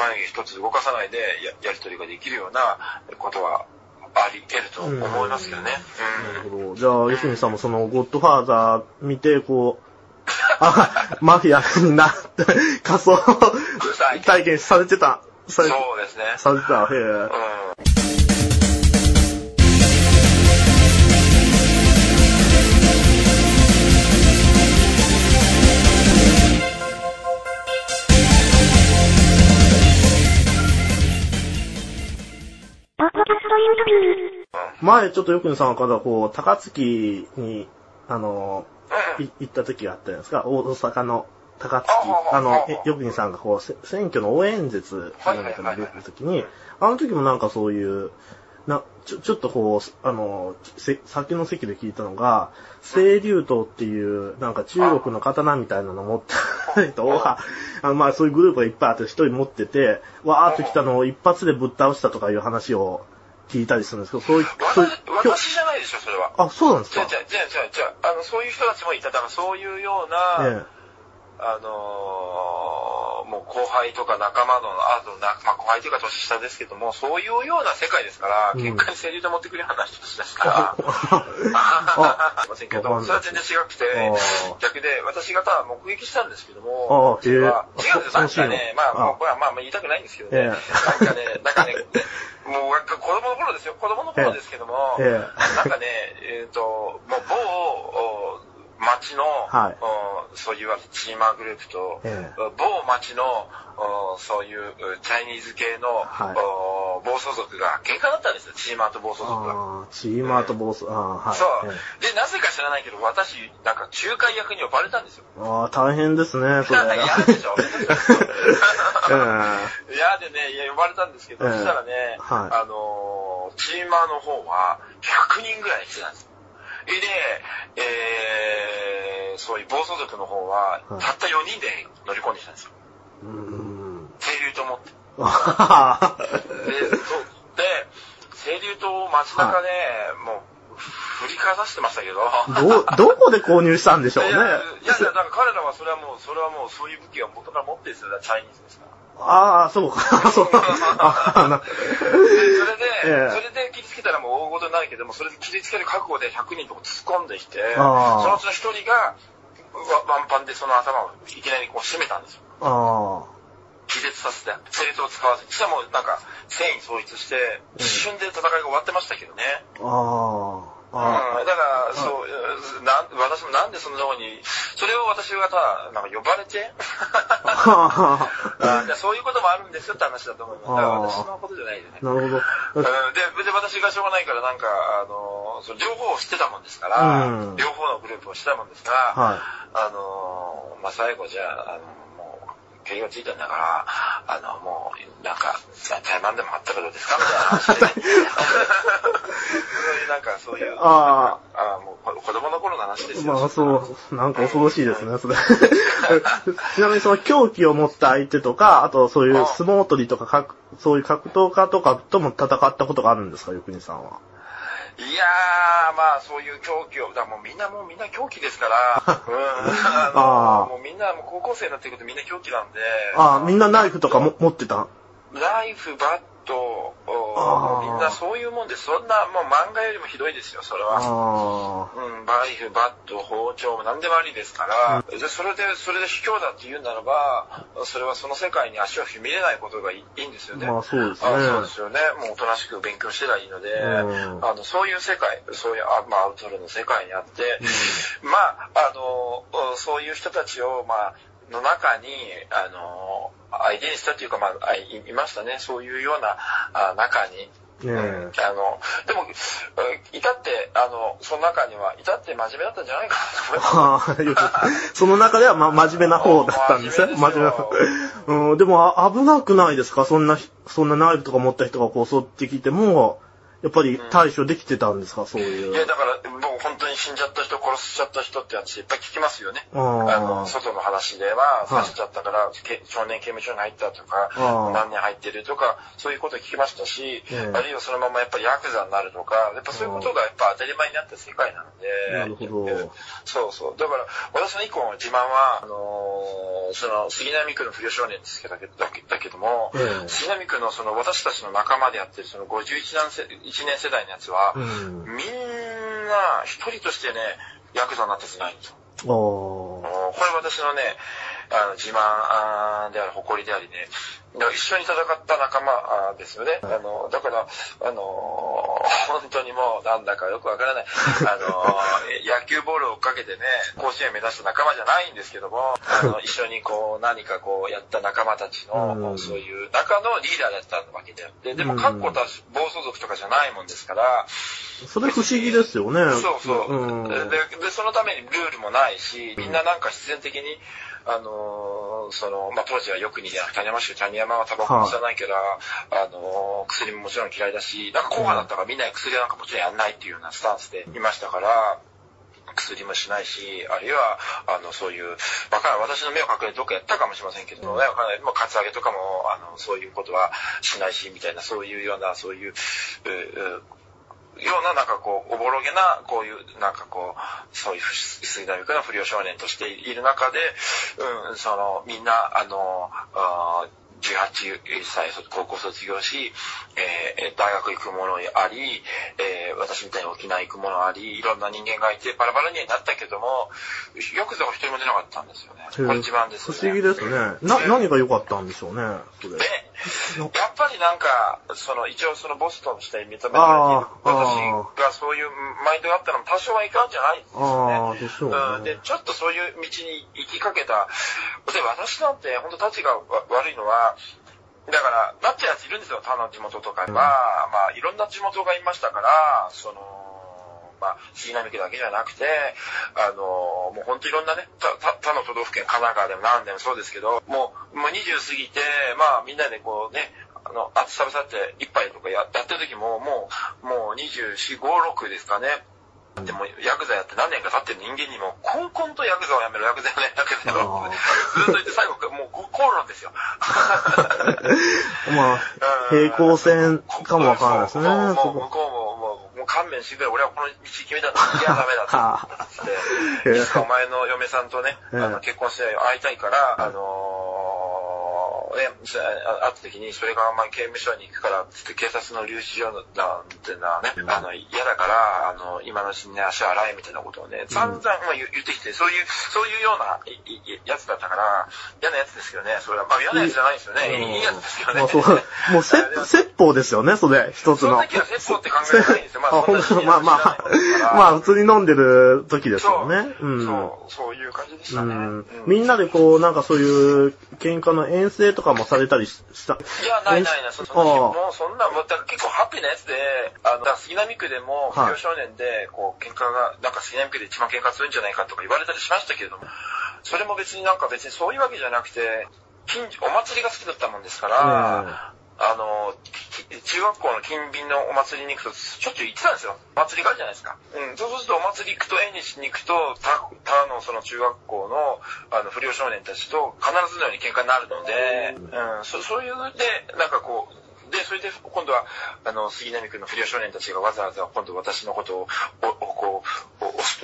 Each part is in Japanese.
眉毛一つ動かさないでややりとりができるようなことはあり得ると思いますけどね。なるほど。じゃあ、吉見さんもその、ゴッドファーザー見て、こう、あ、マフィアになって、仮想体験されてた。さそうれですね。されてた。へえ。うん。前、ちょっとよくにさんから、こう、高槻に、あの、うんい行った時があったじゃないですか。大阪の高槻あ。あのよくにさんがこう、せ選挙の応援演説なのが出た時に、あの時もなんかそういう、な、ちょ、ちょっとこう、あの、せ先の席で聞いたのが、清流刀っていう、なんか中国の刀みたいなの持った人が、あのまあそういうグループがいっぱいあって一人持ってて、わーっと来たのを一発でぶっ倒したとかいう話を聞いたりするんですけど、そういう、そういう私、私じゃないでしょ、それは。あ、そうなんですか？じゃあじゃあじゃあじゃあじゃああの、そういう人たちもいた。だからそういうような、えあのーもう後輩とか仲間の、あとな、まあ後輩というか年下ですけども、そういうような世界ですから、うん。喧嘩に清流で持ってくるような人たちですから、あ すいませんけど、それは全然違くてあ、逆で私がただ目撃したんですけども、違うんですよ、なんかねン、まあ、あ。もうこれはまあまあ言いたくないんですけどええ。ね、なんかね、なんかね、もうなんか子供の頃ですよ、子供の頃ですけども、ええ。なんかね、えっ、と、もう某、お町の、はい。おそういうチーマーグループと、ええ。某町のおそういうチャイニーズ系の、はいお暴走族が喧嘩だったんですよ、チーマーと暴走族が。ああ、チーマーとボス、ああ、はい。そうえ。で、なぜか知らないけど、私、なんか仲介役に呼ばれたんですよ。えああ、大変ですね、それ。嫌でしょ え嫌でね、いや、呼ばれたんですけど、ええそしたらね、はいあのーチーマーの方は100人ぐらい来てたんですよ。で、えー、そういう暴走族の方は、はいたった4人で乗り込んできたんですよ。えうーん。清流と思って。あで、そうで、清流と街中で、もう、振りかざしてましたけど、あど、どこで購入したんでしょうねい。や、いや、だから彼らはそれはもう、それはもう、そういう武器は元から持ってるんですよ、チャイニーズですから。ああ、そうか、そう。それで、ええそれで切りつけたらもう大事になるけども、それで切りつける覚悟で100人とこ突っ込んできて、そのうちの1人が、わワンパンでその頭をいきなりこう締めたんですよ。あ気絶させて、正当を使わずに。しかもなんか、繊維統一して、一瞬で戦いが終わってましたけどね。あ、ああ、うん、だから、そう、なん私もなんでそんな方に、それを私がただ、なんか呼ばれて、あ そういうこともあるんですよって話だと思います。だから私のことじゃないでね。なるほど。うんで、で、私がしょうがないから、なんか、あの、その両方を知ってたもんですから、うん両方のグループを知ってたもんですから、はい。あの、まあ、最後じゃあ、あの、もう、蹴りがついたんだから、あの、もう、なんか、怠慢でもあったらどうですか？みたいな話で、なんか、そういう、ああもう、こ子供の頃の話ですよ。まあそう、なんか恐ろしいですね、それ。ちなみにその狂気を持った相手とか、あとそういう相撲取りとか、格そういう格闘家とかとも戦ったことがあるんですか、ゆくにさんは？いやー、まあ、そういう狂気を、だもうみんなもうみんな狂気ですから、うん、あもうみんなもう高校生になってくるとみんな狂気なんで、ああ、みんなナイフとかも持ってた。ナイフ、バット、おあーみんなそういうもんで、そんな、もう漫画よりもひどいですよ、それは。あうん、ナイフ、バット、包丁も何でもありですから、でそれで、それで卑怯だって言うならば、それはその世界に足を踏み入れないことがいいんですよあ、ね。まあそうですあね。そうですよね。もうおとなしく勉強してりゃいいので、うんあの、そういう世界、そういう、あまあ、アウトローの世界にあって、まあ、あの、そういう人たちを、まあ、の中に、あの、相手にしたっていうか、まあ、あいいましたね。そういうようなあ中に、ねうん。あの、でも、えいたって、あの、その中には、いたって真面目だったんじゃないかなと思その中では、ま、真面目な方だったんですね。真面目な真面目ですようん、でも、あ危なくないですか？そんな、そんなナイフとか持った人がこう襲ってきても、やっぱり対処できてたんですか、うん、そういう。いや、だから、もう本当に死んじゃった人、殺しちゃった人ってやついっぱい聞きますよね。あの、外の話では、刺しちゃったから、はい、少年刑務所に入ったとか、何年入ってるとか、そういうこと聞きましたし、あるいはそのままやっぱりヤクザになるとか、やっぱそういうことがやっぱ当たり前になった世界なので。なるほど。そうそう。だから、私の以降の自慢は、あのー、その、杉並区の不良少年ですけど、だけだけども、えー、杉並区のその私たちの仲間であってる、その51男性、1年世代のやつは、うん、みんな一人としてね、ヤクザになってつない。これ私のね、あの自慢であり、誇りでありね、一緒に戦った仲間ですよね。あの、だから、あのー本当にもうなんだかよくわからない、あのー野球ボールを追っかけてね、甲子園目指した仲間じゃないんですけども、あの、一緒にこう何かこうやった仲間たちの、うんそういう中のリーダーだったわけであって、でも、うん確固たる暴走族とかじゃないもんですから、それ不思議ですよね。そうそう。うん。でで、そのためにルールもないし、みんななんか必然的に、あのーその、まあ、当時はよくに谷山州、谷山はタバコも吸わないから、あのー薬ももちろん嫌いだし、なんか後派だったからみんな薬なんかもちろんやんないっていうようなスタンスでいましたから、薬もしないし、あるいは、あの、そういう、わからん、私の目を隠れてどっかやったかもしれませんけどもね、わからない、まあ、カツアゲとかも、あの、そういうことはしないし、みたいな、そういうような、そういう、ううような、なんかこう、おぼろげな、こういう、なんかこう、そういう水大学の不良少年としている中で、うん、その、みんな、あの、あー18歳、高校卒業し、えー大学行くものあり、えー私みたいに沖縄行くものあり、いろんな人間がいて、バラバラにはなったけども、よくぞ一人も出なかったんですよね。これ一番です不ね。思議ですね。な、何が良かったんでしょうね、それ。で、やっぱりなんか、その、一応そのボストンとして認められている私がそういうマインドがあったのも多少はいかんじゃないですよね。でしょううん、ちょっとそういう道に行きかけた。で、私なんて、本当たちがわ悪いのは、だから、なっちゃうやついるんですよ、他の地元とかは。うんまあ、いろんな地元がいましたから、その、まあ、杉並区だけじゃなくて、あの、もう本当いろんなね、他の都道府県、神奈川でも何でもそうですけど、もう、もう20過ぎて、まあ、みんなでこうね、あの、暑さぶさって一杯とかややってる時も、もう、もう24、5、6ですかね。でも、ヤクザやって何年か経ってる人間にも、コンコンとヤクザをやめろ、ヤクザやめろ、ヤクザやめろずっと言って最後、もう口論ですよ。まあ、平行線かもわからないですね。向こうも、勘弁してくれ、俺はこの道決めたんだ。いや、ダメだはって。いつかお前の嫁さんとね、あええの結婚して会いたいから、あのー、ね、あ会った時に、それがお前刑務所に行くから、つって警察の留置所なんてのはね、あの、嫌だから、あの、今のうちにね、足洗えみたいなことをね、散々まあ言言ってきて、そういう、そういうようないいやつだったから、嫌なやつですよね。それは、まあ嫌なやつじゃないですよね。いいやつですよね。まあそう、もう 説、説法ですよね、それ、一つの。その時は説法って考えないんですよ。まあ、ま あまあ、まあ普通に飲んでる時ですよね。うん。そう、そういう感じでしたね。うん、みんなでこう、なんかそういう喧嘩の遠征とかもされたりした？いや、ないないない、そその時もうそんな、もう結構ハッピーなやつで、あの、杉並区でも、不はい良少年で、こう、喧嘩が、なんか杉並区で一番喧嘩するんじゃないかとか言われたりしましたけれども、それも別になんか別にそういうわけじゃなくて、近所、お祭りが好きだったもんですから、あの、き中学校の近隣のお祭りに行くと、しょっちゅう行ってたんですよ。お祭りがあるじゃないですか。うん。そうするとお祭り行くと、縁日に行くと、他、他のその中学校の、あの、不良少年たちと必ずのように喧嘩になるので、うん、そそういうで、なんかこう、で、それで今度は、あの、杉並区の不良少年たちがわざわざ今度私のことを、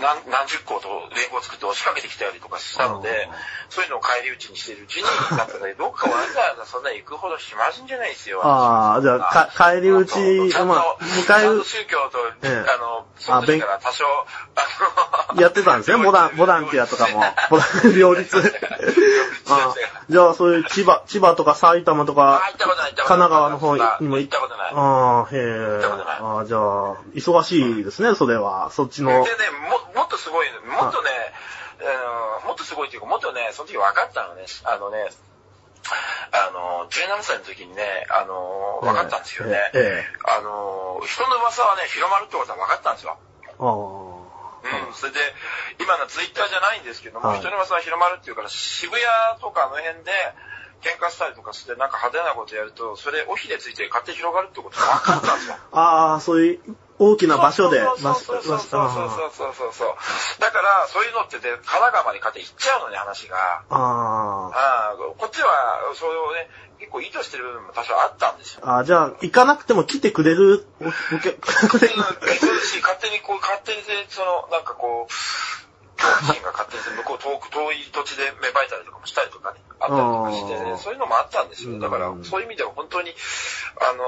何何十校と連合を作って押しかけてきたりとかしたので、そういうのを返り討ちにしてるうちに、なんかね、どっかわざわざそんな行くほど暇人じゃないですよ。ああ、じゃあ、か、帰り討ち、ちゃんと、まあ、ちゃんと迎宗教と、ええあの、その時から多少、あの、え、やってたんですね、ボラン、ボランティアとかも。ボラ ン、両立。あじゃあ、そういう千葉、千葉とか埼玉とかあ、行ったことない、行ったこと神。奈川の方にも行行ったことない。ああ、へえ。たことないああ、じゃあ、忙しいですね、それは。そっちの。でね、も、もっとすごい、もっとね、あのもっとすごいっていうか、もっとね、その時分かったのね、あのね、あの、17歳の時にね、あの、分かったんですよね。ええええあの、人の噂はね、広まるってことは分かったんですよ。ああ。うん、それで、今のツイッターじゃないんですけども、はい人の噂は広まるっていうから、渋谷とかあの辺で、喧嘩したりとかして、なんか派手なことやると、それ、尾ひれついて勝手に広がるってことが分かったんですよ。ああ、そういう大きな場所で、そうそうそうそうそうそうそう。だから、そういうのってで、神奈川まで勝手に行っちゃうのね、話が。ああ。こっちは、それをね、結構意図してる部分も多少あったんですよ。ああ、じゃあ、行かなくても来てくれる？お、お客、そうですし、勝手にこう、勝手にね、その、なんかこう、恐怖心が勝手に向こう遠く、遠い土地で芽生えたりとかもしたりとかね、あったりとかしてね、そういうのもあったんですよ。だからう、んそういう意味では本当に、あの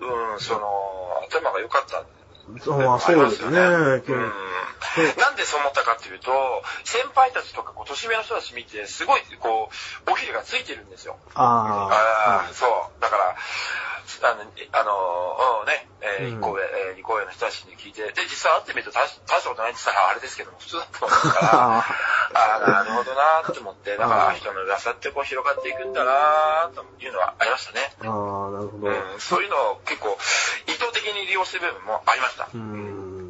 ー、うん、その、頭が良かった。そうまあそうですね。うんそうなんでそう思ったかっていうと、先輩たちとかこう年上の人たち見て、すごい、こう、おひれがついてるんですよ。あああ、そう。だから、あの、あの、うんね、えー、うん一個上、えー、二個上の人たちに聞いて、で、実際会ってみると大したことないって言ったらあれですけども、普通だと思うから、ああ、なるほどなーって思って、だかうんら人の噂ってこう広がっていくんだなーというのはありましたね。あ、ああ、なるほど。うん、そういうのを結構意図的に利用してる部分もありました。うー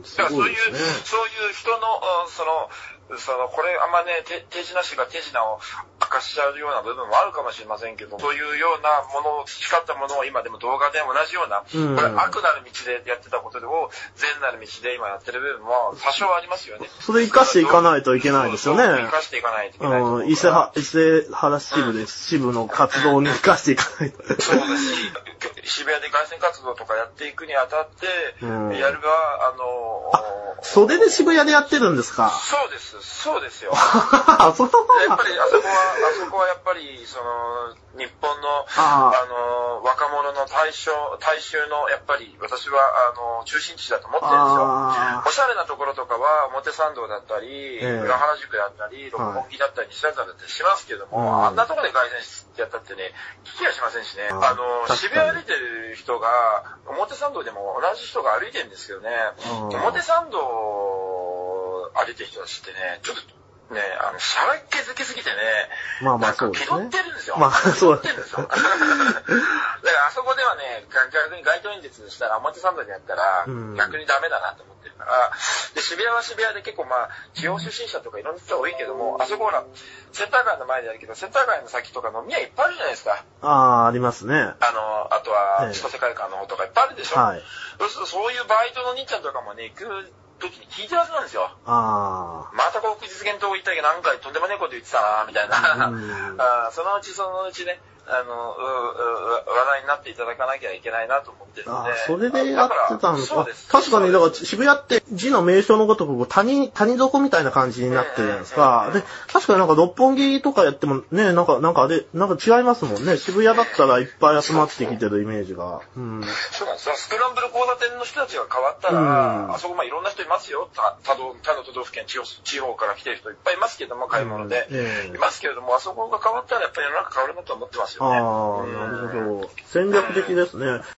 ん、すだからそういう、ごいですね。そういう人の、うんその、その、これあんまね、手手品師が手品を明かしちゃうような部分もあるかもしれませんけど、そういうようなものを、培ったものを今でも動画で同じような、うんこれ悪なる道でやってたことを善なる道で今やってる部分も多少ありますよね。それ生かしていかないといけないですよねそうそう生かしていかないといけないううん、伊勢は、伊勢原支部で支部の活動に生かしていかないと。そうだし、渋谷で外線活動とかやっていくにあたって、うん。やるは、あのそれで渋谷でやってるんですか？そうです、そうですよ。あ、そのやっぱりあそこは、あそこはやっぱり、その、日本の、ああ。の、若者の対象、大衆の、やっぱり、私は、あの、中心地だと思ってるんですよ。あおしゃれなところとかは、表参道だったり、ええ。裏原宿だったり、六本木だったり、西田だったりしますけども、うん。あんなところで外線やったってね、聞きはしませんしね。うん。あの、渋谷歩いてる人が、表参道でも同じ人が歩いてるんですけどね、うん表参道歩いてる人たちってね、ちょっと、ね、あの、しゃらけづけすぎてね、まあまあそうですね取ってるんですよ。まあそう気取ってるんですよ。だからあそこではね、逆に街頭演説したら表参道でやったらうん、逆にダメだなと思ってるから、で、渋谷は渋谷で結構まあ、地方出身者とかいろんな人が多いけども、あそこほら、センター街の前でやるけど、センター街の先とか飲み屋いっぱいあるじゃないですか。あ、ああ、ありますね。あとええは、千歳会館の方とかいっぱいあるでしょ。はい。そうするとそういうバイトの兄ちゃんとかもね、行く時に聞いてるはずなんですよ。あまた国実現島行ったけ？どなんかとんでもねえこと言ってたなみたいな。うん あーそのうちそのうちね、あの、ううう話題になっていただかなきゃいけないなと思ってるあ。んで。ああ、それでやってたんですかそうです。確かに、だから渋谷って字の名称のごとく谷、谷底みたいな感じになってるじゃないですか。うんで、確かになんか六本木とかやってもね、なんか、なんかあれ、なんか違いますもんね。渋谷だったらいっぱい集まってきてるイメージが。うん。そうなんですよ。スクランブル交差点の人たちが変わったら、うんあそこまあいろんな人いますよ。他の都道府県地方、地方から来てる人いっぱいいますけども、買い物で。うんええいますけれども、あそこが変わったらやっぱり世の中変わるなと思ってますよね。ああ、なるほど。戦略的ですね。